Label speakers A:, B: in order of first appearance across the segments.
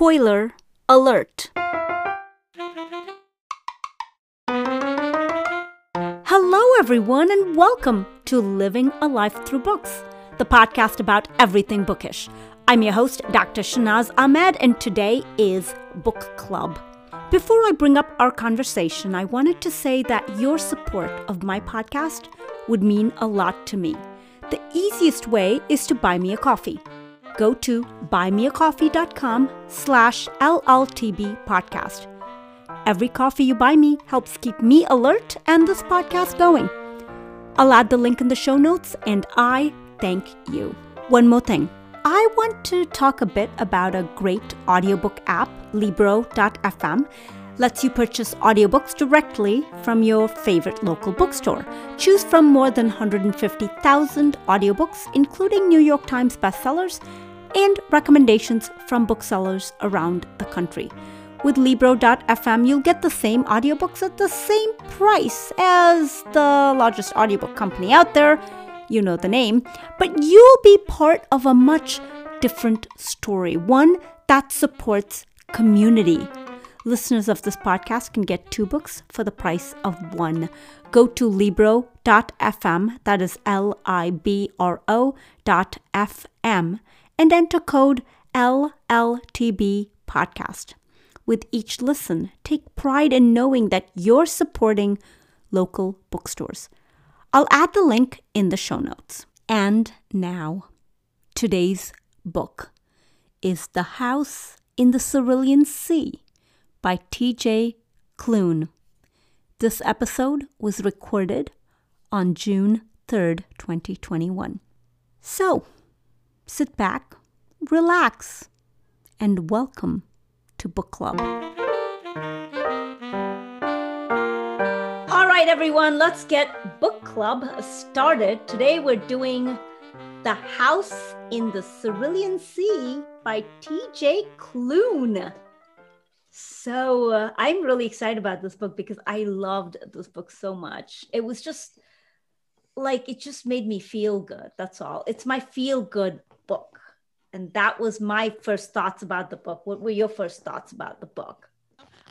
A: Spoiler alert. Hello, everyone, and welcome to Living a Life Through Books, the podcast about everything bookish. I'm your host, Dr. Shanaz Ahmed, and today is Book Club. Before I bring up our conversation, I wanted to say that your support of my podcast would mean a lot to me. The easiest way is to buy me a coffee. Go to buymeacoffee.com slash LLTB podcast. Every coffee you buy me helps keep me alert and this podcast going. I'll add the link in the show notes and I thank you. One more thing. I want to talk a bit about a great audiobook app, Libro.fm lets you purchase audiobooks directly from your favorite local bookstore. Choose from more than 150,000 audiobooks, including New York Times bestsellers and recommendations from booksellers around the country. With Libro.fm, you'll get the same audiobooks at the same price as the largest audiobook company out there. You know the name. But you'll be part of a much different story, one that supports community. Listeners of this podcast can get two books for the price of one. Go to Libro.fm, that is L I B R O dot FM, and enter code LLTB podcast. With each listen, take pride in knowing that you're supporting local bookstores. I'll add the link in the show notes. And now, today's book is The House in the Cerulean Sea by TJ Klune. This episode was recorded on June 3rd, 2021. So, sit back, relax, and welcome to Book Club. All right, everyone, let's get Book Club started. Today we're doing The House in the Cerulean Sea by TJ Klune. So uh, I'm really excited about this book because I loved this book so much. It was just like it just made me feel good. That's all. It's my feel good book. And that was my first thoughts about the book. What were your first thoughts about the book?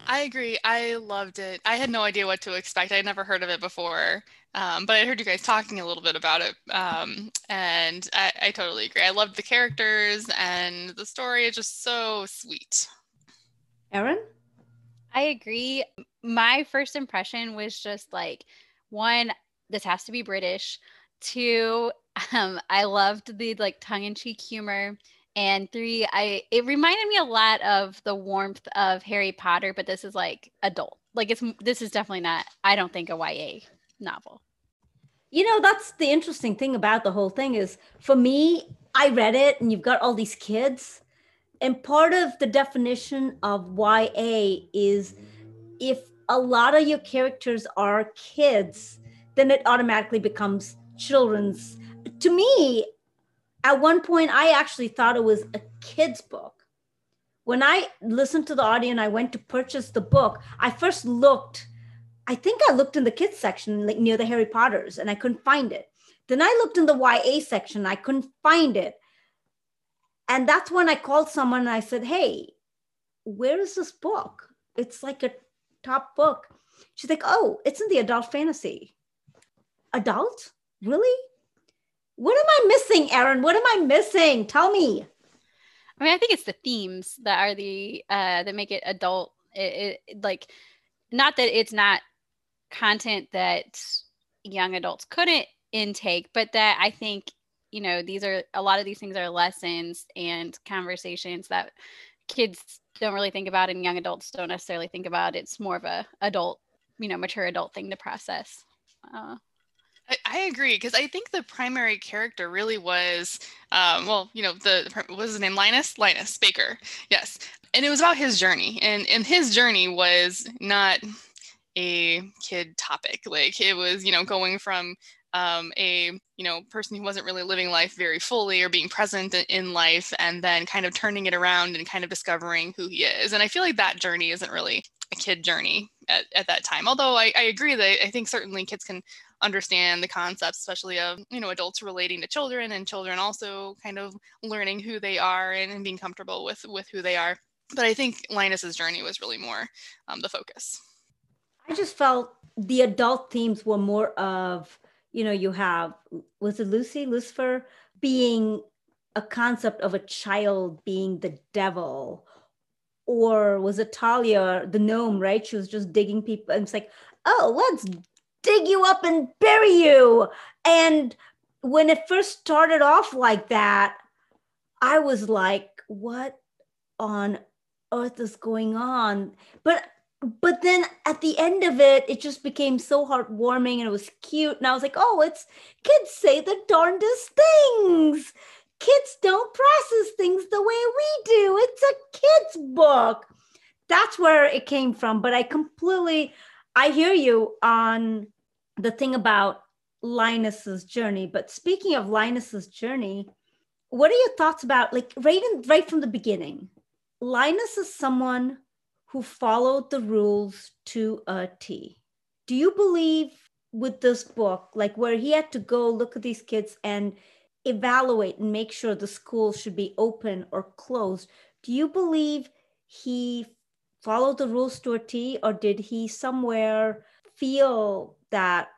B: I agree. I loved it. I had no idea what to expect. I had never heard of it before, um, but I heard you guys talking a little bit about it, um, and I, I totally agree. I loved the characters and the story is just so sweet.
A: Erin?
C: I agree. My first impression was just like, one, this has to be British. Two, um, I loved the like tongue-in-cheek humor. And three, I it reminded me a lot of the warmth of Harry Potter, but this is like adult. Like it's this is definitely not, I don't think, a YA novel.
A: You know, that's the interesting thing about the whole thing is for me, I read it and you've got all these kids and part of the definition of YA is if a lot of your characters are kids, then it automatically becomes children's. To me, at one point, I actually thought it was a kid's book. When I listened to the audio and I went to purchase the book, I first looked, I think I looked in the kids section, like near the Harry Potters, and I couldn't find it. Then I looked in the YA section, I couldn't find it. And that's when I called someone and I said, Hey, where is this book? It's like a top book. She's like, Oh, it's in the adult fantasy. Adult? Really? What am I missing, Erin? What am I missing? Tell me.
C: I mean, I think it's the themes that are the uh that make it adult. It, it like not that it's not content that young adults couldn't intake, but that I think you know these are a lot of these things are lessons and conversations that kids don't really think about and young adults don't necessarily think about it's more of a adult you know mature adult thing to process uh,
B: I, I agree because I think the primary character really was, um, well, you know, the what was his name Linus Linus Baker, yes, and it was about his journey, and and his journey was not a kid topic. Like it was, you know, going from um, a you know person who wasn't really living life very fully or being present in life and then kind of turning it around and kind of discovering who he is and i feel like that journey isn't really a kid journey at, at that time although I, I agree that i think certainly kids can understand the concepts especially of you know adults relating to children and children also kind of learning who they are and, and being comfortable with with who they are but I think Linus's journey was really more um, the focus.
A: I just felt the adult themes were more of, you know, you have was it Lucy Lucifer being a concept of a child being the devil or was it Talia, the gnome, right? She was just digging people. And it's like, oh, let's dig you up and bury you. And when it first started off like that, I was like, what on earth is going on? But but then at the end of it, it just became so heartwarming and it was cute. And I was like, oh, it's kids say the darndest things. Kids don't process things the way we do. It's a kid's book. That's where it came from. But I completely, I hear you on the thing about Linus's journey. But speaking of Linus's journey, what are your thoughts about like right in, right from the beginning? Linus is someone who followed the rules to a T. Do you believe with this book, like where he had to go look at these kids and evaluate and make sure the school should be open or closed, do you believe he followed the rules to a T or did he somewhere feel that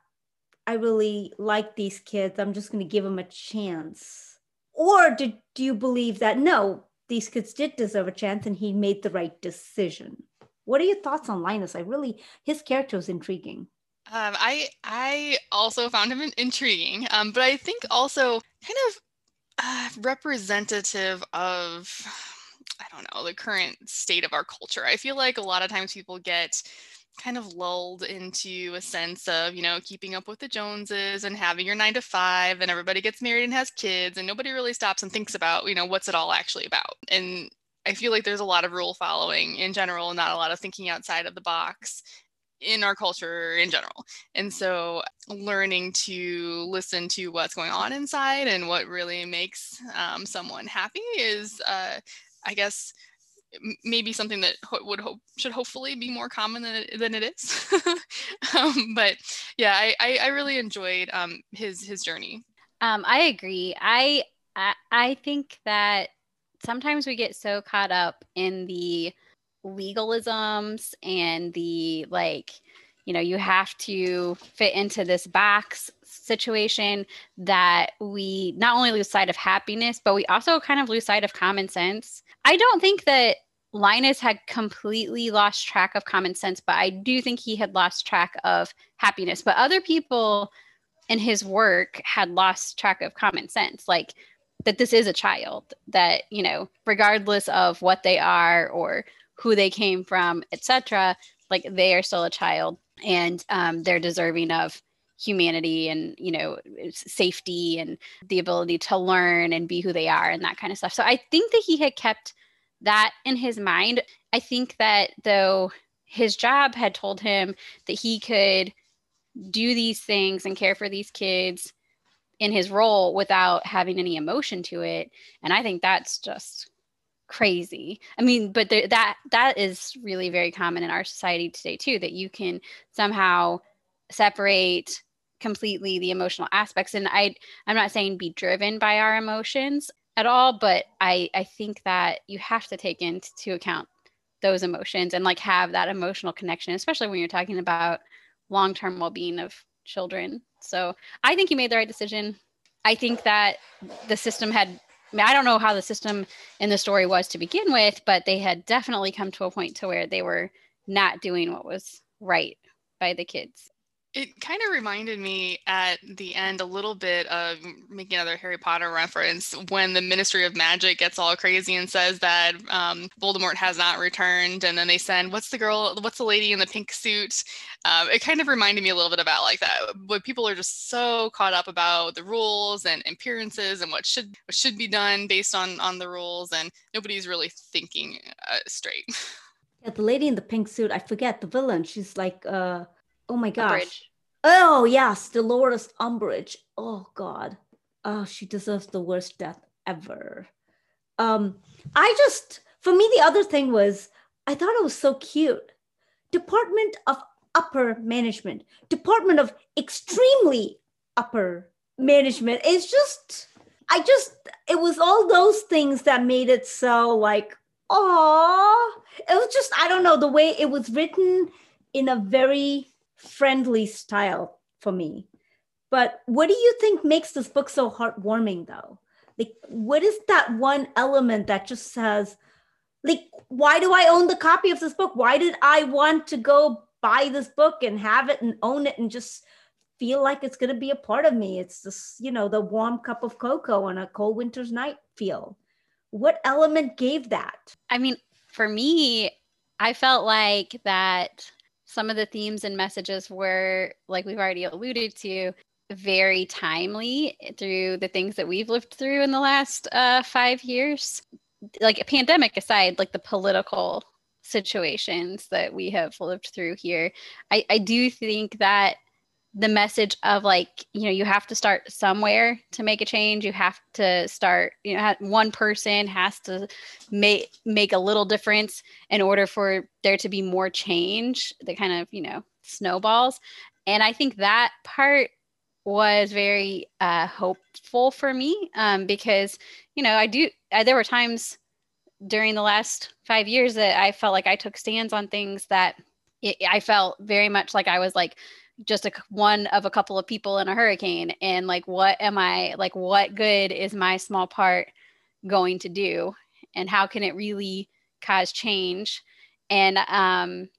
A: I really like these kids, I'm just going to give them a chance? Or did do you believe that no, these kids did deserve a chance and he made the right decision. What are your thoughts on Linus? I really, his character was intriguing.
B: Um, I I also found him intriguing, um, but I think also kind of uh, representative of I don't know the current state of our culture. I feel like a lot of times people get kind of lulled into a sense of you know keeping up with the joneses and having your nine to five and everybody gets married and has kids and nobody really stops and thinks about you know what's it all actually about. And i feel like there's a lot of rule following in general not a lot of thinking outside of the box in our culture in general. And so learning to listen to what's going on inside and what really makes um, someone happy is uh, i guess maybe something that ho- would hope should hopefully be more common than it, than it is. um, but yeah, I, I, I really enjoyed um, his his journey.
C: Um, I agree. I, I I think that sometimes we get so caught up in the legalisms and the like you know you have to fit into this box situation that we not only lose sight of happiness but we also kind of lose sight of common sense. I don't think that linus had completely lost track of common sense but i do think he had lost track of happiness. But other people in his work had lost track of common sense like that this is a child that you know regardless of what they are or who they came from etc like they are still a child and um, they're deserving of humanity and you know safety and the ability to learn and be who they are and that kind of stuff. So i think that he had kept that in his mind. I think that though his job had told him that he could do these things and care for these kids in his role without having any emotion to it and i think that's just crazy. I mean but there, that that is really very common in our society today too that you can somehow separate completely the emotional aspects and i i'm not saying be driven by our emotions at all but i i think that you have to take into account those emotions and like have that emotional connection especially when you're talking about long-term well-being of children so i think you made the right decision i think that the system had I, mean, I don't know how the system in the story was to begin with, but they had definitely come to a point to where they were not doing what was right by the kids.
B: It kind of reminded me at the end a little bit of making another Harry Potter reference when the Ministry of Magic gets all crazy and says that um, Voldemort has not returned, and then they send what's the girl, what's the lady in the pink suit? Um, it kind of reminded me a little bit about like that, but people are just so caught up about the rules and appearances and what should what should be done based on on the rules, and nobody's really thinking uh, straight.
A: Yeah, the lady in the pink suit, I forget the villain. She's like. uh Oh my gosh. Umbridge. Oh yes, Dolores Umbridge. Oh God. Oh, she deserves the worst death ever. Um, I just for me the other thing was I thought it was so cute. Department of Upper Management, Department of Extremely Upper Management. It's just I just it was all those things that made it so like oh, it was just, I don't know, the way it was written in a very friendly style for me. But what do you think makes this book so heartwarming, though? Like, what is that one element that just says, like, why do I own the copy of this book? Why did I want to go buy this book and have it and own it and just feel like it's going to be a part of me? It's this, you know, the warm cup of cocoa on a cold winter's night feel. What element gave that?
C: I mean, for me, I felt like that some of the themes and messages were, like we've already alluded to, very timely through the things that we've lived through in the last uh, five years. Like a pandemic aside, like the political situations that we have lived through here, I, I do think that the message of like you know you have to start somewhere to make a change. You have to start you know one person has to make make a little difference in order for there to be more change that kind of you know snowballs. And i think that part was very uh, hopeful for me um, because you know I do I, there were times during the last five years that I felt like I took stands on things that it, I felt very much like I was like just a one of a couple of people in a hurricane and like what am I like what good is my small part going to do and how can it really cause change and um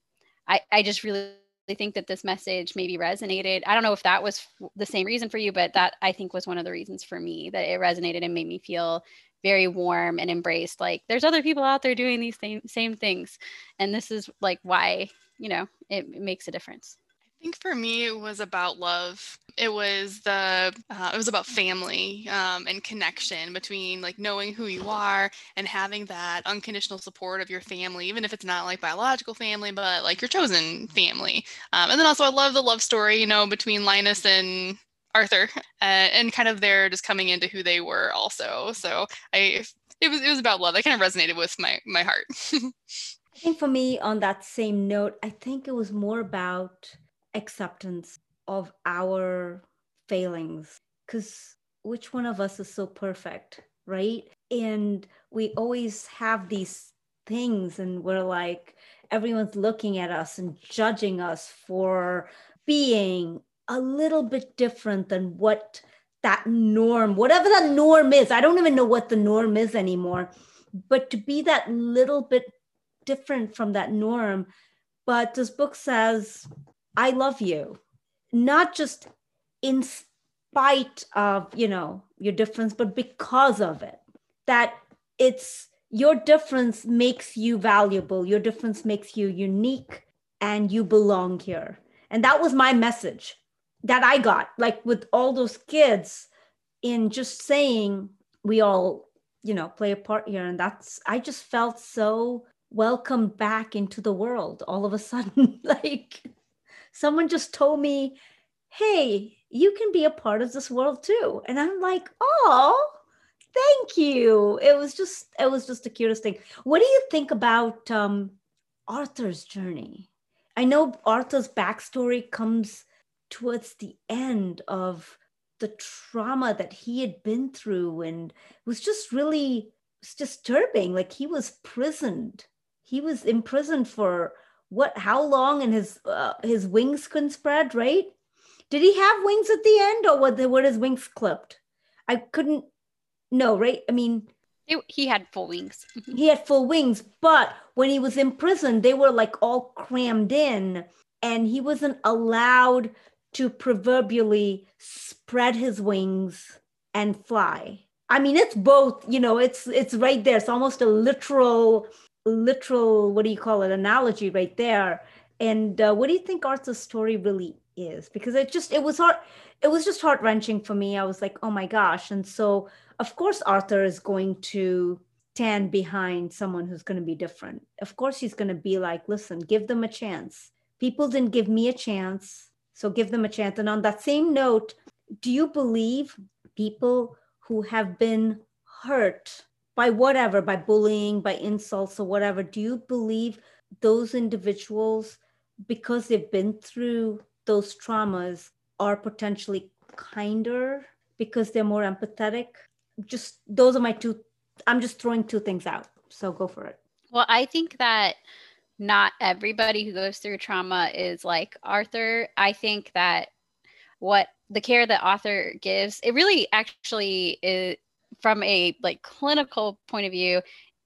C: I I just really think that this message maybe resonated. I don't know if that was the same reason for you, but that I think was one of the reasons for me that it resonated and made me feel very warm and embraced. Like there's other people out there doing these same same things, and this is like why you know it, it makes a difference
B: think for me it was about love. It was the uh, it was about family um, and connection between like knowing who you are and having that unconditional support of your family even if it's not like biological family but like your chosen family. Um, and then also i love the love story you know between linus and arthur uh, and kind of their just coming into who they were also. So i it was it was about love. That kind of resonated with my my heart.
A: I think for me, on that same note, I think it was more about acceptance of our failings because which one of us is so perfect right? And we always have these things and we're like everyone's looking at us and judging us for being a little bit different than what that norm whatever that norm is. I don't even know what the norm is anymore. But to be that little bit different from that norm but this book says I love you, not just in spite of, you know, your difference, but because of it. That it's your difference makes you valuable, your difference makes you unique, and you belong here. And that was my message that I got, like with all those kids, in just saying, we all, you know, play a part here. And that's, I just felt so welcomed back into the world all of a sudden. like, someone just told me, hey, you can be a part of this world too. And I'm like, oh, thank you. It was just, it was just the cutest thing. What do you think about um, Arthur's journey? I know Arthur's backstory comes towards the end of the trauma that he had been through and it was just really was disturbing. Like he was prisoned. He was imprisoned for what how long and his uh, his wings couldn't spread right? Did he have wings at the end or were, were his wings clipped? I couldn't no right? I mean
C: he had full wings.
A: Mm-hmm. he had full wings but when he was in prison they were like all crammed in and he wasn't allowed to proverbially spread his wings and fly. I mean it's both you know it's it's right there. It's almost a literal literal what do you call it analogy right there. And uh, what do you think arthur's story really is? Because it just it was hard it was just heart wrenching for me. I was like oh my gosh. And so of course arthur is going to stand behind someone who's going to be different. Of course he's going to be like listen give them a chance. People didn't give me a chance so give them a chance. And on that same note do you believe people who have been hurt by whatever, by bullying, by insults or whatever, do you believe those individuals, because they've been through those traumas, are potentially kinder because they're more empathetic? Just those are my two, I'm just throwing two things out. So go for it.
C: Well, I think that not everybody who goes through trauma is like Arthur. I think that what the care that Arthur gives, it really actually is from a like clinical point of view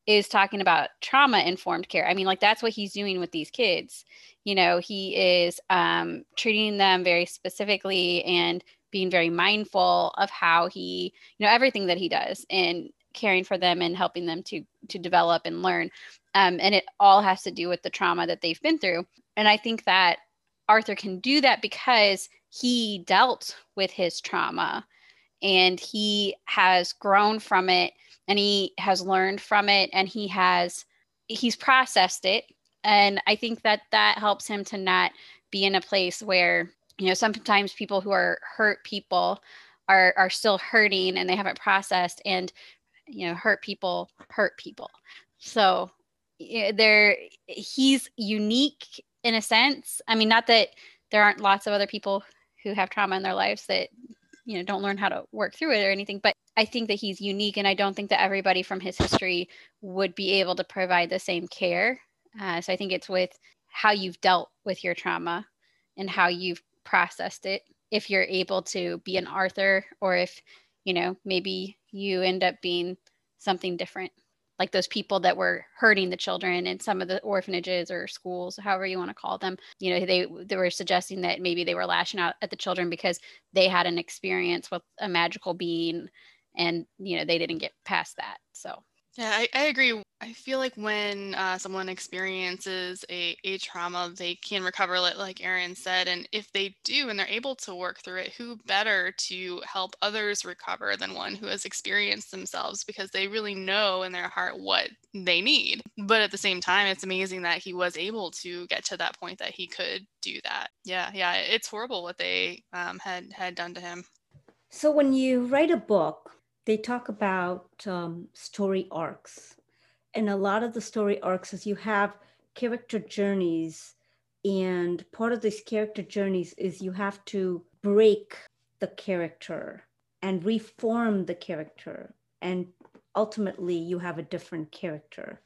C: is talking about trauma informed care. I mean, like that's what he's doing with these kids. You know, he is um, treating them very specifically and being very mindful of how he, you know, everything that he does and caring for them and helping them to to develop and learn. Um, and it all has to do with the trauma that they've been through. And I think that Arthur can do that because he dealt with his trauma and he has grown from it and he has learned from it and he has he's processed it. And i think that that helps him to not be in a place where you know sometimes people who are hurt people are are still hurting and they haven't processed and you know hurt people hurt people. So there he's unique in a sense. I mean not that there aren't lots of other people who have trauma in their lives that you know don't learn how to work through it or anything but i think that he's unique and i don't think that everybody from his history would be able to provide the same care. Uh, so i think it's with how you've dealt with your trauma and how you've processed it if you're able to be an arthur or if you know maybe you end up being something different like those people that were hurting the children in some of the orphanages or schools however you want to call them you know they they were suggesting that maybe they were lashing out at the children because they had an experience with a magical being and you know they didn't get past that so
B: yeah, I, I agree. I feel like when uh, someone experiences a, a trauma, they can recover, it, like Erin said. And if they do and they're able to work through it, who better to help others recover than one who has experienced themselves because they really know in their heart what they need. But at the same time, it's amazing that he was able to get to that point that he could do that. Yeah, yeah, it's horrible what they um, had had done to him.
A: So when you write a book, they talk about um, story arcs. And a lot of the story arcs is you have character journeys. And part of these character journeys is you have to break the character and reform the character. And ultimately, you have a different character.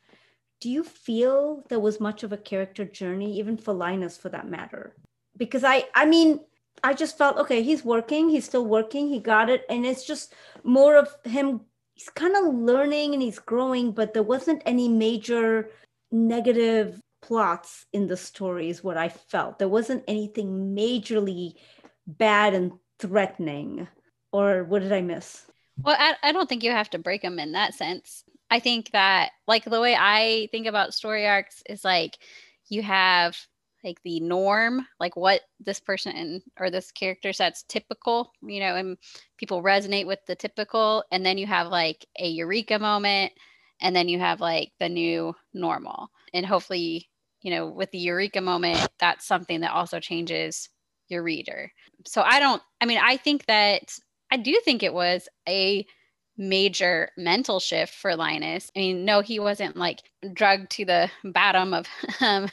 A: Do you feel there was much of a character journey, even for Linus for that matter? Because I, I mean, I just felt okay, he's working, he's still working, he got it. And it's just more of him, he's kind of learning and he's growing, but there wasn't any major negative plots in the stories, what I felt. There wasn't anything majorly bad and threatening. Or what did I miss?
C: Well, I, I don't think you have to break them in that sense. I think that, like, the way I think about story arcs is like you have like the norm, like what this person or this character set's typical, you know, and people resonate with the typical. And then you have like a eureka moment, and then you have like the new normal. And hopefully, you know, with the eureka moment, that's something that also changes your reader. So I don't, I mean, I think that I do think it was a major mental shift for Linus. I mean, no, he wasn't like drugged to the bottom of um,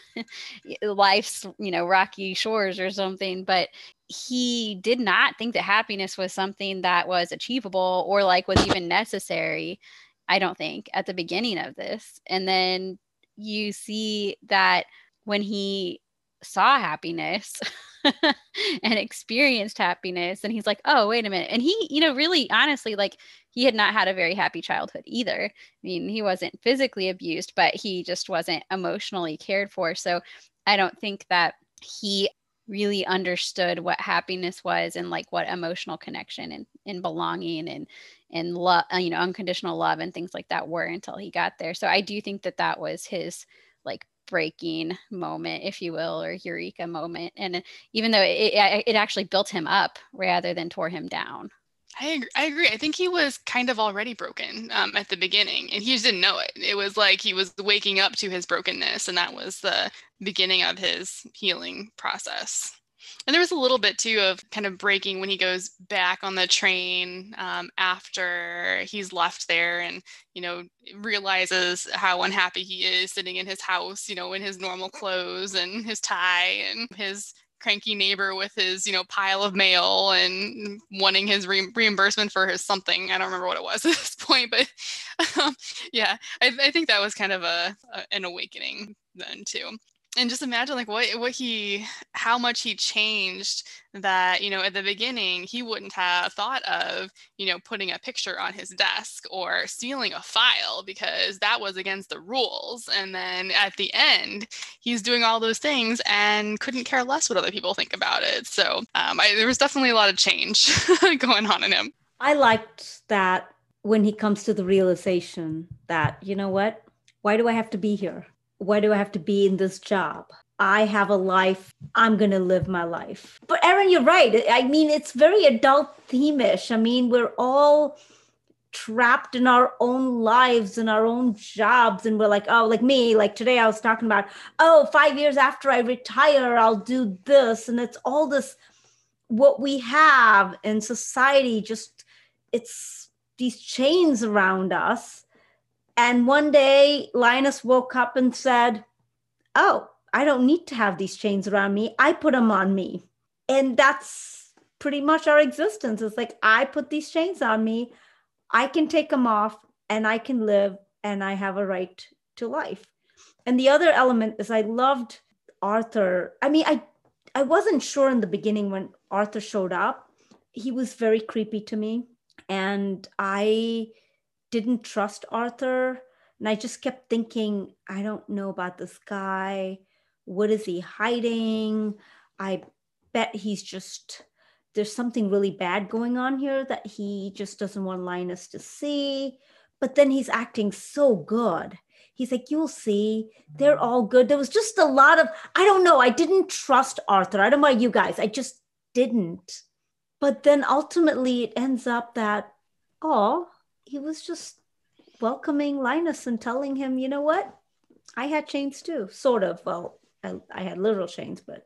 C: life's, you know, rocky shores or something, but he did not think that happiness was something that was achievable or like was even necessary. I don't think at the beginning of this. And then you see that when he saw happiness and experienced happiness and he's like oh wait a minute and he you know really honestly like he had not had a very happy childhood either i mean he wasn't physically abused but he just wasn't emotionally cared for so i don't think that he really understood what happiness was and like what emotional connection and, and belonging and and love uh, you know unconditional love and things like that were until he got there so i do think that that was his like breaking moment, if you will, or eureka moment. And even though it, it actually built him up rather than tore him down.
B: I agree. I agree. I think he was kind of already broken um, at the beginning, and he just didn't know it. It was like he was waking up to his brokenness, and that was the beginning of his healing process. And there was a little bit too of kind of breaking when he goes back on the train um, after he's left there and, you know, realizes how unhappy he is sitting in his house, you know, in his normal clothes and his tie and his cranky neighbor with his you know pile of mail and wanting his re- reimbursement for his something. I don't remember what it was at this point but um, yeah I, I, think that was kind of a, a an awakening then too and just imagine like what what he how much he changed that you know at the beginning he wouldn't have thought of you know putting a picture on his desk or stealing a file because that was against the rules. And then at the end he's doing all those things and couldn't care less what other people think about it. So um, I, there was definitely a lot of change going on in him.
A: I liked that when he comes to the realization that you know what? Why do i have to be here why do I have to be in this job? I have a life. I'm going to live my life. But Erin, you're right. I mean, it's very adult themish. I mean, we're all trapped in our own lives and our own jobs. And we're like, oh, like me, like today I was talking about, oh, five years after I retire, I'll do this. And it's all this, what we have in society, just it's these chains around us and one day, Linus woke up and said, Oh, I don't need to have these chains around me. I put them on me. And that's pretty much our existence. It's like, I put these chains on me. I can take them off and I can live and I have a right to life. And the other element is I loved Arthur. I mean, I I wasn't sure in the beginning when Arthur showed up. He was very creepy to me. And I didn't trust Arthur. And I just kept thinking, I don't know about this guy. What is he hiding? I bet he's just, there's something really bad going on here that he just doesn't want Linus to see. But then he's acting so good. He's like, you'll see, they're all good. There was just a lot of, I don't know, I didn't trust Arthur. I don't know you guys, I just didn't. But then ultimately it ends up that, oh, he was just welcoming Linus and telling him, you know what? I had chains too, sort of. Well, I, I had literal chains, but.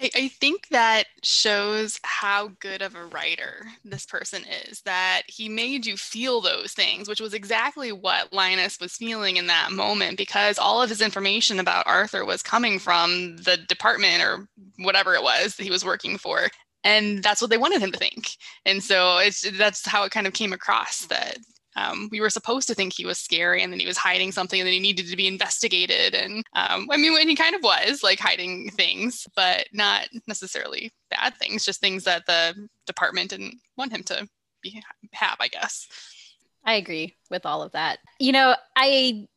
B: I, I think that shows how good of a writer this person is, that he made you feel those things, which was exactly what Linus was feeling in that moment because all of his information about Arthur was coming from the department or whatever it was that he was working for and that's what they wanted him to think and so it's that's how it kind of came across that um, we were supposed to think he was scary and then he was hiding something and then he needed to be investigated. And um, I mean, when he kind of was like hiding things, but not necessarily bad things, just things that the department didn't want him to be, have, I guess.
C: I agree with all of that. You know, I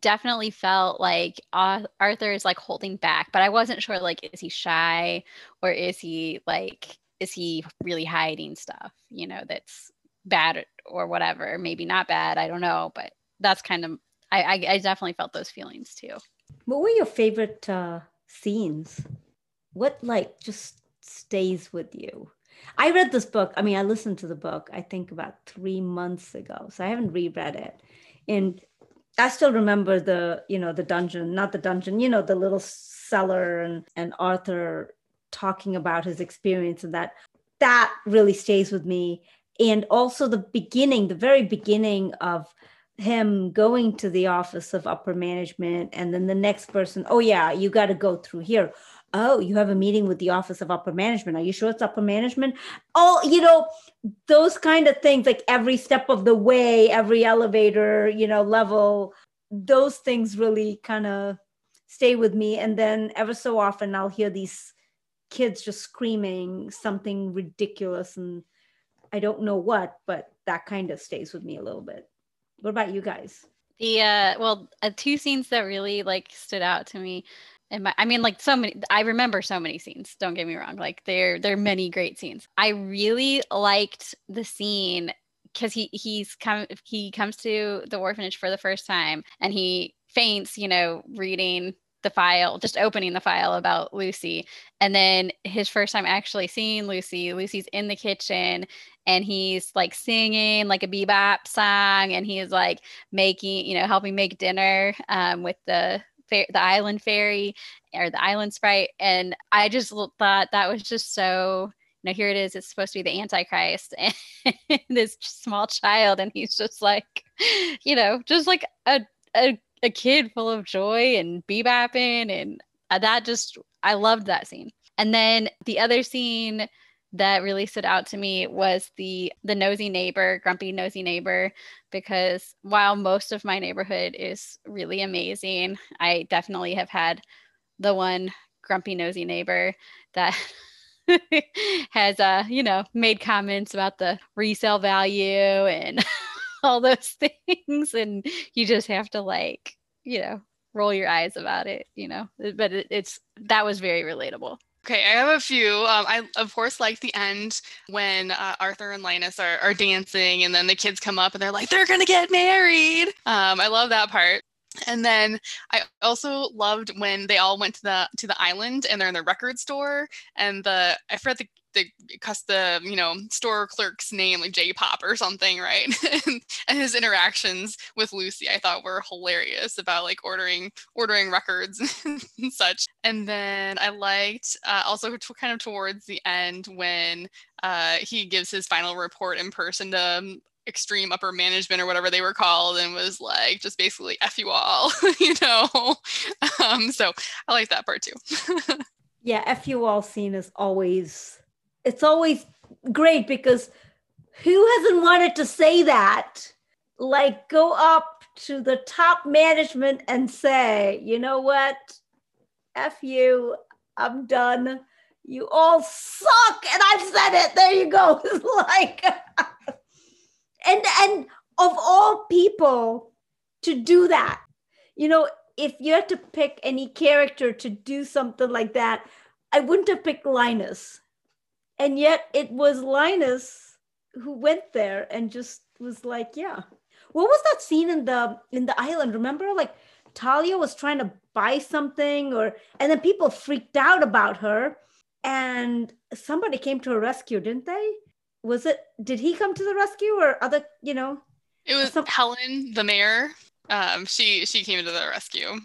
C: definitely felt like Arthur is like holding back, but I wasn't sure like, is he shy or is he like, is he really hiding stuff, you know, that's bad or whatever. Maybe not bad. I don't know, but that's kind of I, I, I definitely felt those feelings too.
A: What were your favorite uh, scenes? What like just stays with you? I read this book. I mean, I listened to the book. I think about three months ago, so I haven't reread it. And I still remember the you know the dungeon, not the dungeon, you know the little cellar and and Arthur talking about his experience and that that really stays with me and also the beginning, the very beginning of him going to the office of upper management and then the next person oh yeah you got to go through here. Oh you have a meeting with the office of upper management. Are you sure it's upper management? Oh you know those kind of things like every step of the way every elevator you know level those things really kind of stay with me. And then ever so often i'll hear these kids just screaming something ridiculous and I don't know what, but that kind of stays with me a little bit. What about you guys?
C: The uh well, uh, two scenes that really like stood out to me. And my, I mean, like so many. I remember so many scenes. Don't get me wrong. Like there, there are many great scenes. I really liked the scene because he he's come he comes to the orphanage for the first time and he faints. You know, reading the file, just opening the file about Lucy. And then his first time actually seeing Lucy, Lucy's in the kitchen and he's like singing like a bebop song and he's like making, you know, helping make dinner um, with the the island fairy or the island sprite. And I just thought that was just so you know, here it is, it's supposed to be the Antichrist and this small child, and he's just like, you know, just like a, a a kid full of joy and bebopping and uh, that just I loved that scene. And then the other scene that really stood out to me was the the nosy neighbor, grumpy nosy neighbor, because while most of my neighborhood is really amazing, I definitely have had the one grumpy nosy neighbor that has uh you know made comments about the resale value and all those things and you just have to like you know roll your eyes about it you know but it, it's that was very relatable
B: Okay, I have a few. Um, I of course like the end when uh, Arthur and Linus are, are dancing, and then the kids come up and they're like, "They're gonna get married." Um, I love that part. And then I also loved when they all went to the to the island and they're in the record store and the I forget the the custom, you know, store clerk's name, like J Pop or something, right? and his interactions with Lucy, I thought were hilarious about like ordering ordering records and such. And then I liked uh, also to, kind of towards the end when uh, he gives his final report in person to um, extreme upper management or whatever they were called and was like just basically f you all you know um so i like that part too
A: yeah f you all scene is always it's always great because who hasn't wanted to say that? Like, go up to the top management and say, you know what? F you, I'm done. You all suck. And I've said it. There you go. Like, and, and of all people to do that, you know, if you had to pick any character to do something like that, I wouldn't have picked Linus and yet it was Linus who went there and just was like, yeah. What was that scene in the in the island? Remember, like Talia was trying to buy something, or and then people freaked out about her, and somebody came to her rescue, didn't they? Was it? Did he come to the rescue, or other? You know,
B: it was some, Helen, the mayor. Um, she she came to the rescue.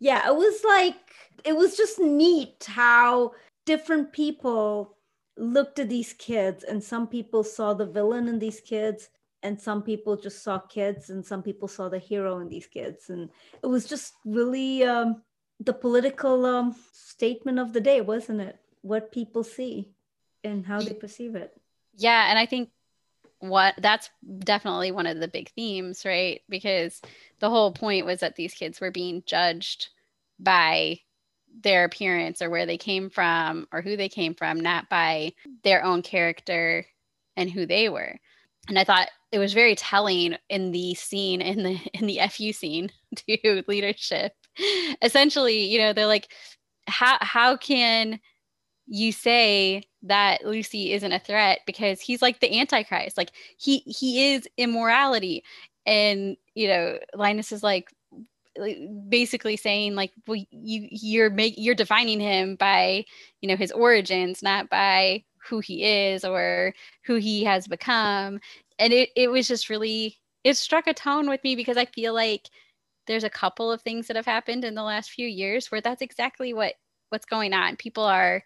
A: Yeah, it was like it was just neat how different people looked at these kids and some people saw the villain in these kids and some people just saw kids and some people saw the hero in these kids. And it was just really um, the political um, statement of the day wasn't it? What people see and how they perceive it.
C: Yeah and i think what that's definitely one of the big themes right? Because the whole point was that these kids were being judged by their appearance or where they came from or who they came from, not by their own character and who they were. And I thought it was very telling in the scene in the in the FU scene to leadership. Essentially, you know, they're like, how how can you say that Lucy isn't a threat because he's like the antichrist like he he is immorality and you know Linus is like basically saying like well you you're make you're defining him by you know his origins not by who he is or who he has become. And it, it was just really it struck a tone with me because i feel like there's a couple of things that have happened in the last few years where that's exactly what what's going on. People are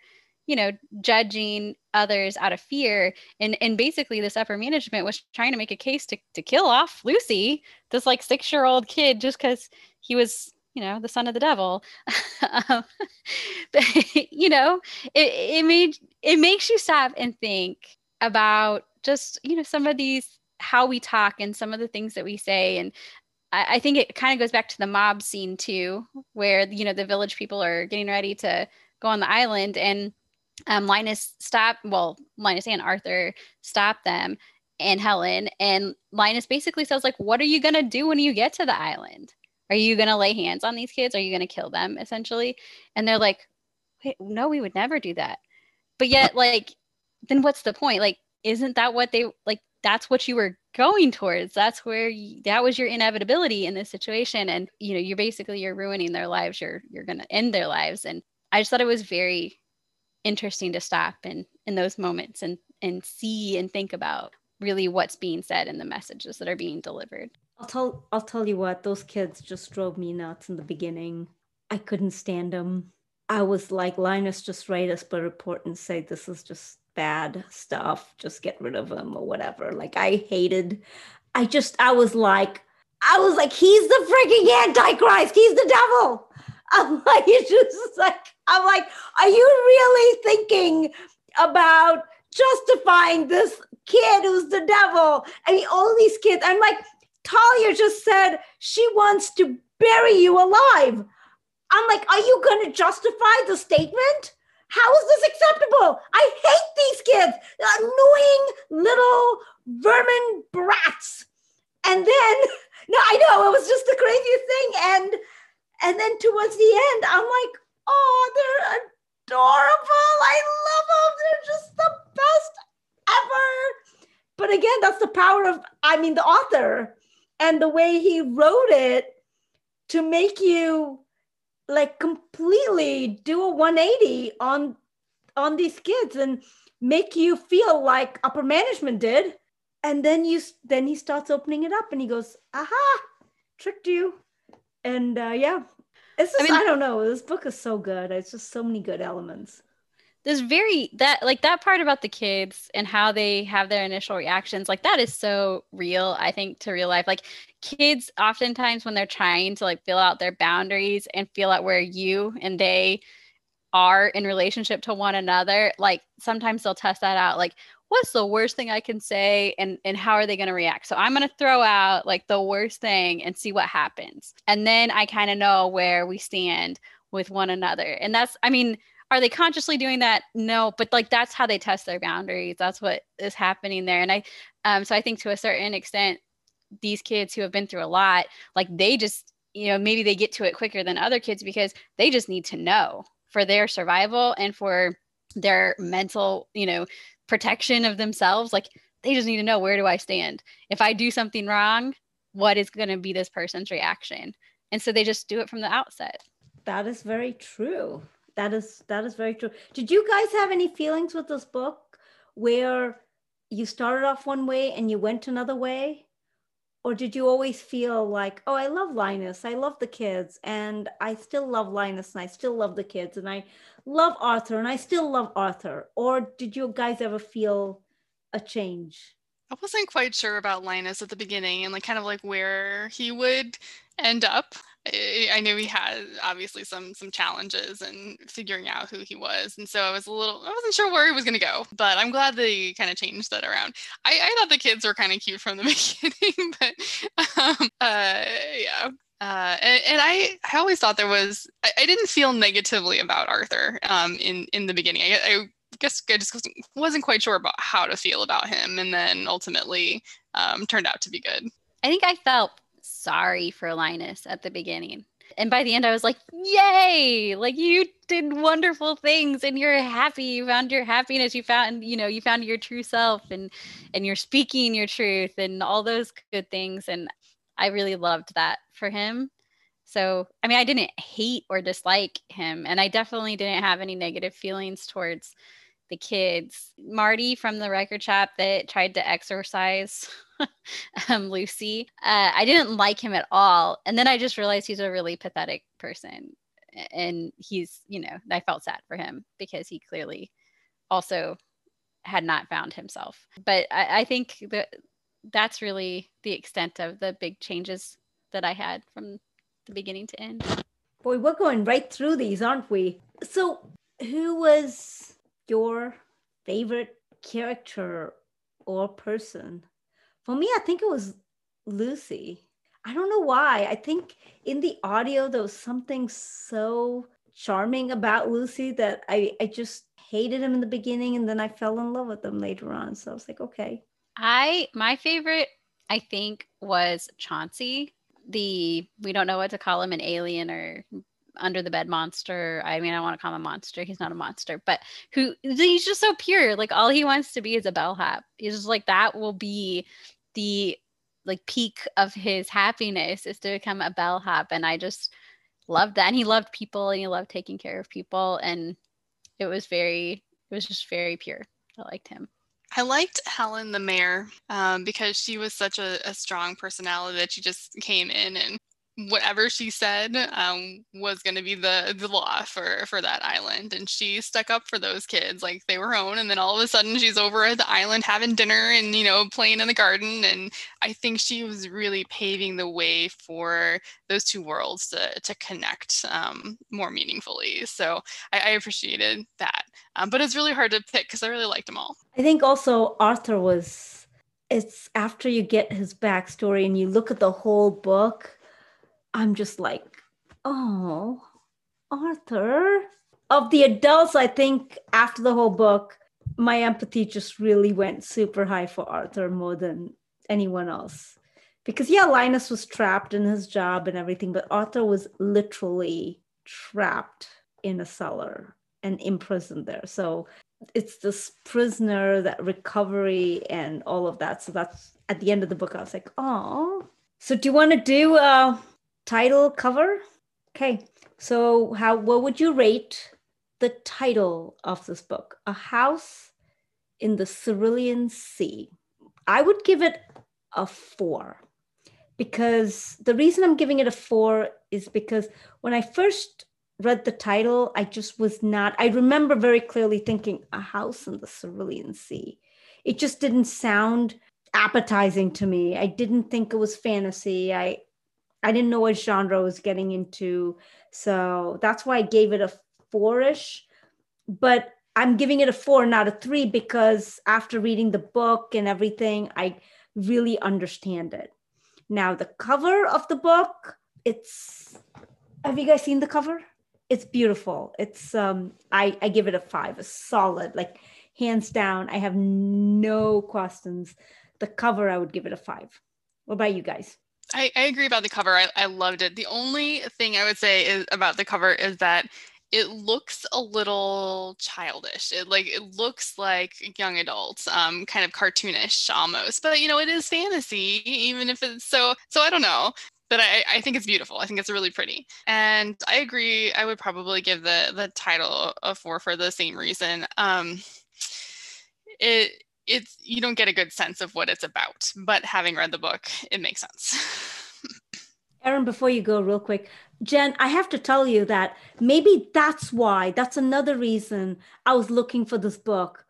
C: you know judging others out of fear. And and basically this upper management was trying to make a case to, to kill off lucy this like six year old kid just because he was you know the son of the devil. Um, but, you know it, it made it makes you stop and think about just you know some of these how we talk and some of the things that we say. And I, I think it kind of goes back to the mob scene too where you know the village people are getting ready to go on the island. And um, Linus stopped, well, Linus and Arthur stopped them and Helen. And Linus basically says, like, what are you going to do when you get to the island? Are you going to lay hands on these kids? Are you going to kill them essentially? And they're like, Wait, no, we would never do that. But yet, like, then what's the point? Like, isn't that what they like? That's what you were going towards. That's where you, that was your inevitability in this situation. And, you know, you're basically, you're ruining their lives. You're, you're to end their lives. And I just thought it was very interesting to stop and in those moments and and see and think about really what's being said and the messages that are being delivered.
A: I'll tell I'll tell you what, those kids just drove me nuts in the beginning. I couldn't stand them. I was like, Linus, just write us a report and say this is just bad stuff. Just get rid of them or whatever. Like I hated. I just I was like, I was like, he's the freaking antichrist. He's the devil. I'm like, it's just like, I'm like, are you really thinking about justifying this kid who's the devil? I mean, all these kids. I'm like, Talia just said she wants to bury you alive. I'm like, are you going to justify the statement? How is this acceptable? I hate these kids, annoying little vermin brats. And then, no, I know it was just the craziest thing. And and then towards the end, I'm like, oh, they're adorable. I love them. They're just the best ever. But again, that's the power of, I mean, the author and the way he wrote it to make you like completely do a 180 on on these kids and make you feel like upper management did and then you then he starts opening it up and he goes aha tricked you and uh, yeah it's just I, mean, I don't know this book is so good. It's just so many good elements.
C: There's very that like that part about the kids and how they have their initial reactions like that is so real i think to real life. Like kids oftentimes when they're trying to like fill out their boundaries and feel out where you and they are in relationship to one another like sometimes they'll test that out like what's the worst thing I can say and and how are they going to react? So I'm going to throw out like the worst thing and see what happens. And then I kind of know where we stand with one another. And that's I mean, are they consciously doing that? No, but like that's how they test their boundaries. That's what is happening there. And I um so I think to a certain extent these kids who have been through a lot, like they just you know, maybe they get to it quicker than other kids because they just need to know for their survival and for their mental, you know, protection of themselves like they just need to know where do i stand? If i do something wrong what is going to be this person's reaction? And so they just do it from the outset.
A: That is very true. That is that is very true. Did you guys have any feelings with this book where you started off one way and you went another way or did you always feel like oh i love linus i love the kids and i still love linus and i still love the kids and i love arthur and i still love arthur or did you guys ever feel a change?
B: I wasn't quite sure about linus at the beginning and like kind of like where he would end up I knew he had obviously some some challenges and figuring out who he was, and so I was a little I wasn't sure where he was going to go. But I'm glad they kind of changed that around. I, I thought the kids were kind of cute from the beginning, but um, uh, yeah. Uh, and, and, I, I always thought there was I, I didn't feel negatively about Arthur um, in in the beginning. I, I guess I just wasn't, wasn't quite sure about how to feel about him, and then ultimately um, turned out to be good.
C: I think I felt sorry for Linus at the beginning. And by the end, I was like, yay! Like you did wonderful things and you're happy. You found your happiness. You found, you know, you found your true self and and you're speaking your truth and all those good things. And I really loved that for him. So, I mean, I didn't hate or dislike him, and I definitely didn't have any negative feelings towards the kids. Marty from the record shop that tried to exorcise um, Lucy. Uh, I didn't like him at all. And then I just realized he's a really pathetic person. And he's, you know, I felt sad for him because he clearly also had not found himself. But I, I think that that's really the extent of the big changes that I had from the beginning to end.
A: Boy, we're going right through these, aren't we? So, who was your favorite character or person for me, I think it was Lucy. I don't know why. I think in the audio, there was something so charming about Lucy that I, I just hated him in the beginning and then I fell in love with him later on. So I was like, okay.
C: I, my favorite, I think, was Chauncey. The, we don't know what to call him, an alien or under the bed monster. I mean, I want to call him a monster. He's not a monster, but who he's just so pure. Like all he wants to be is a bellhop. He's just like that will be the like peak of his happiness is to become a bellhop and i just loved that and he loved people and he loved taking care of people and it was very it was just very pure i liked him
B: I liked Helen the mayor um, because she was such a, a, strong personality that she just came in and whatever she said um, was going to be the the law for for that island and she stuck up for those kids like they were own and then all of a sudden she's over at the island having dinner and you know playing in the garden and i think she was really paving the way for those two worlds to, to connect um, more meaningfully so i, I appreciated that um, but it's really hard to pick because i really liked them all.
A: I think also arthur was it's after you get his backstory and you look at the whole book I'm just like, oh, Arthur. Of the adults, I think after the whole book, my empathy just really went super high for Arthur more than anyone else. Because, yeah, Linus was trapped in his job and everything, but Arthur was literally trapped in a cellar and imprisoned there. So it's this prisoner, that recovery, and all of that. So that's at the end of the book, I was like, oh. So do you want to do uh, title cover. Okay, so how what would you rate the title of this book? A House in the Cerulean Sea. I would give it a four because the reason I'm giving it a four is because when I first read the title, I just was not, I remember very clearly thinking, A House in the Cerulean Sea. It just didn't sound appetizing to me. I didn't think it was fantasy. I I didn't know what genre I was getting into. So that's why I gave it a four-ish. But I'm giving it a four, not a three, because after reading the book and everything, I really understand it. Now, the cover of the book, it's have you guys seen the cover? It's beautiful. It's um I, I give it a five, a solid, like hands down. I have no questions. The cover, I would give it a five. What about you guys?
B: I, I agree about the cover. I, I loved it. The only thing I would say is about the cover is that it looks a little childish. It like it looks like young adults, um, kind of cartoonish almost. But you know, it is fantasy, even if it's so. So I don't know. But I, I think it's beautiful. I think it's really pretty. And I agree. I would probably give the the title a four for the same reason. Um, it it's you don't get a good sense of what it's about but having read the book it makes sense.
A: Erin before you go real quick jen i have to tell you that maybe that's why that's another reason i was looking for this book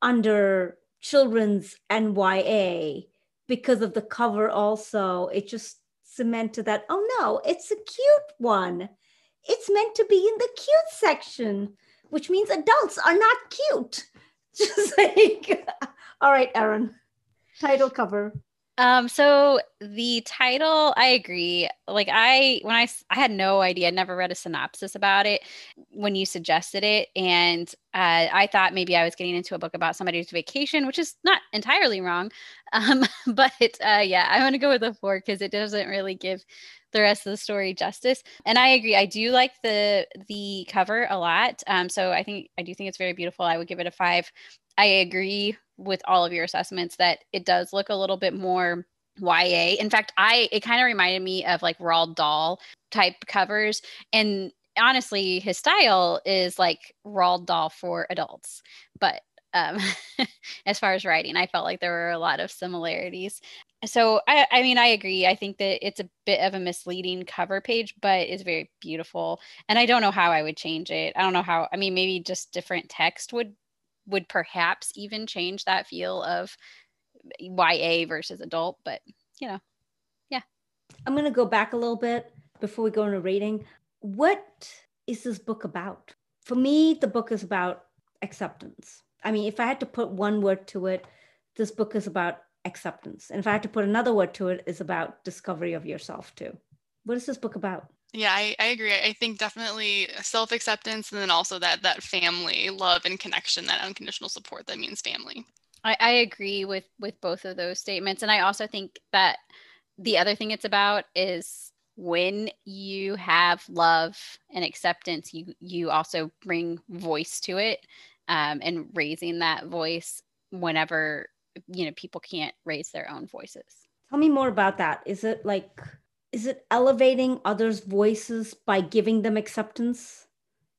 A: under children's nya because of the cover also. It just cemented that oh no it's a cute one. It's meant to be in the cute section which means adults are not cute. Just like all right, Erin. Title cover.
C: Um, so the title, I agree. Like I, when I, I had no idea, I'd never read a synopsis about it when you suggested it. And uh, I thought maybe I was getting into a book about somebody's vacation, which is not entirely wrong. Um, but uh, yeah, I want to go with the four because it doesn't really give the rest of the story justice. And I agree. I do like the the cover a lot. Um, so I think I do think it's very beautiful. I would give it a five. I agree with all of your assessments that it does look a little bit more YA. In fact, I it kind of reminded me of like Roald Dahl type covers and honestly his style is like Roald Dahl for adults. But um, as far as writing, I felt like there were a lot of similarities. So I, I mean, I agree. I think that it's a bit of a misleading cover page, but it's very beautiful. And I don't know how I would change it. I don't know how. I mean, maybe just different text would would perhaps even change that feel of YA versus adult, but you know, yeah.
A: I'm going to go back a little bit before we go into rating. What is this book about? For me, the book is about acceptance. I mean, if I had to put one word to it, this book is about acceptance. And if I had to put another word to it, it's about discovery of yourself too. What is this book about?
B: Yeah, I, I agree. I think definitely self acceptance and then also that that family love and connection, that unconditional support that means family.
C: I, I agree with with both of those statements. And I also think that the other thing it's about is when you have love and acceptance, you you also bring voice to it um, and raising that voice whenever you know people can't raise their own voices.
A: Tell me more about that. Is it like is it elevating others' voices by giving them acceptance?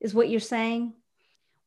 A: Is what you're saying?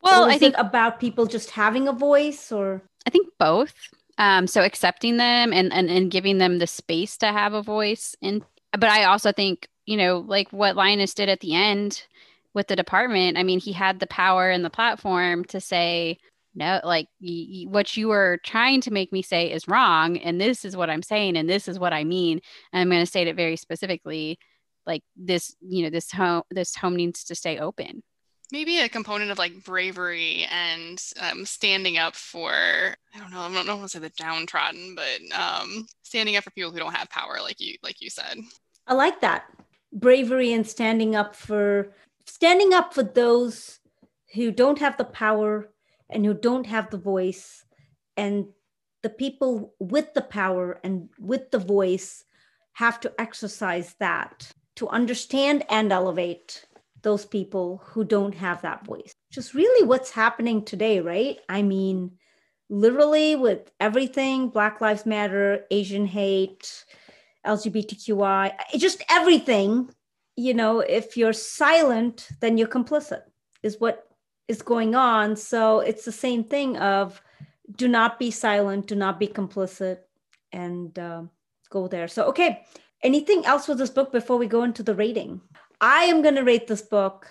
A: Well, I think about people just having a voice, or
C: I think both. Um, so accepting them and, and and giving them the space to have a voice, and but I also think you know, like what Linus did at the end with the department. I mean, he had the power and the platform to say, no, like y- y- what you were trying to make me say is wrong. And this is what I'm saying. And this is what I mean. And I'm going to state it very specifically. Like this, you know, this home, this home needs to stay open
B: maybe a component of like bravery and um, standing up for i don't know i don't, know want to say the downtrodden but um, standing up for people who don't have power like you like you said
A: i like that bravery and standing up for standing up for those who don't have the power and who don't have the voice and the people with the power and with the voice have to exercise that to understand and elevate those people who don't have that voice. Just really what's happening today, right? I mean, literally with everything Black Lives Matter, Asian hate, LGBTQI, just everything, you know, if you're silent, then you're complicit, is what is going on. So it's the same thing of do not be silent, do not be complicit, and uh, go there. So, okay. Anything else with this book before we go into the rating? I am going to rate this book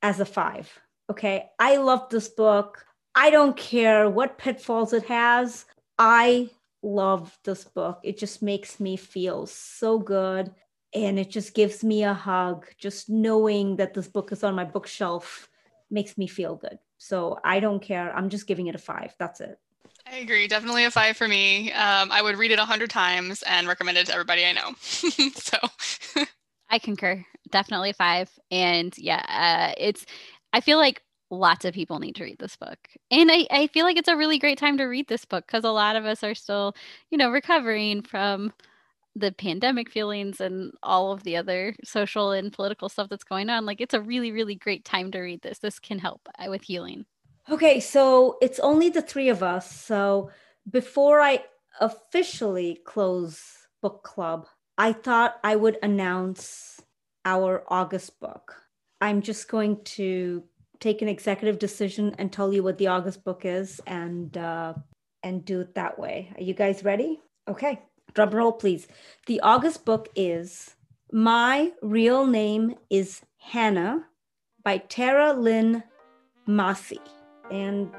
A: as a five. Okay. I love this book. I don't care what pitfalls it has. I love this book. It just makes me feel so good. And it just gives me a hug. Just knowing that this book is on my bookshelf makes me feel good. So I don't care. I'm just giving it a five. That's it.
B: I agree. Definitely a five for me. Um, I would read it a hundred times and recommend it to everybody I know. so
C: I concur. Definitely five. And yeah, uh, it's, I feel like lots of people need to read this book. And I, I feel like it's a really great time to read this book because a lot of us are still, you know, recovering from the pandemic feelings and all of the other social and political stuff that's going on. Like it's a really, really great time to read this. This can help uh, with healing.
A: Okay, so it's only the three of us. So before I officially close book club, I thought I would announce our August book. I'm just going to take an executive decision and tell you what the August book is and uh, and do it that way. Are you guys ready? Okay, drum roll, please. The August book is My Real Name is Hanna by Tara Lynn Masih. And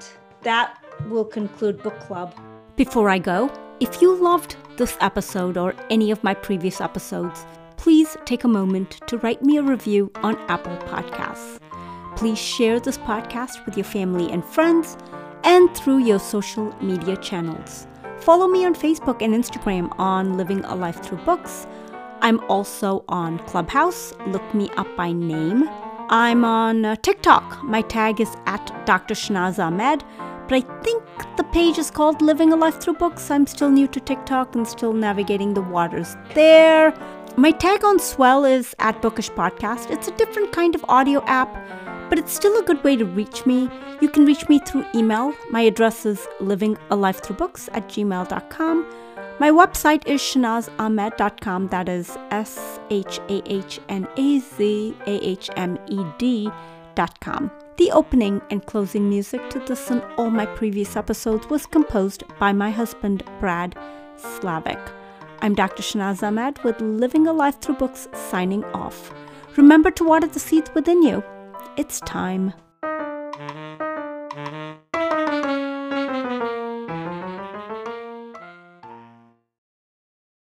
A: that will conclude book club. Before I go, if you loved this episode or any of my previous episodes, please take a moment to write me a review on Apple Podcasts. Please share this podcast with your family and friends and through your social media channels. Follow me on Facebook and Instagram on Living a Life Through Books. I'm also on Clubhouse. Look me up by name. I'm on uh, TikTok. My tag is at Dr. Shahnaz Ahmed. But I think the page is called Living a Life Through Books. I'm still new to TikTok and still navigating the waters there. My tag on Swell is at Bookish Podcast. It's a different kind of audio app, but it's still a good way to reach me. You can reach me through email. My address is livingalifethroughbooks at gmail.com. My website is shahnazahmed.com. That is S H A H N A Z A H M E D.com. The opening and closing music to this and all my previous episodes was composed by my husband, Brad Slavic. I'm Dr. Shahnaz Ahmed with Living a Life Through Books signing off. Remember to water the seeds within you. It's time.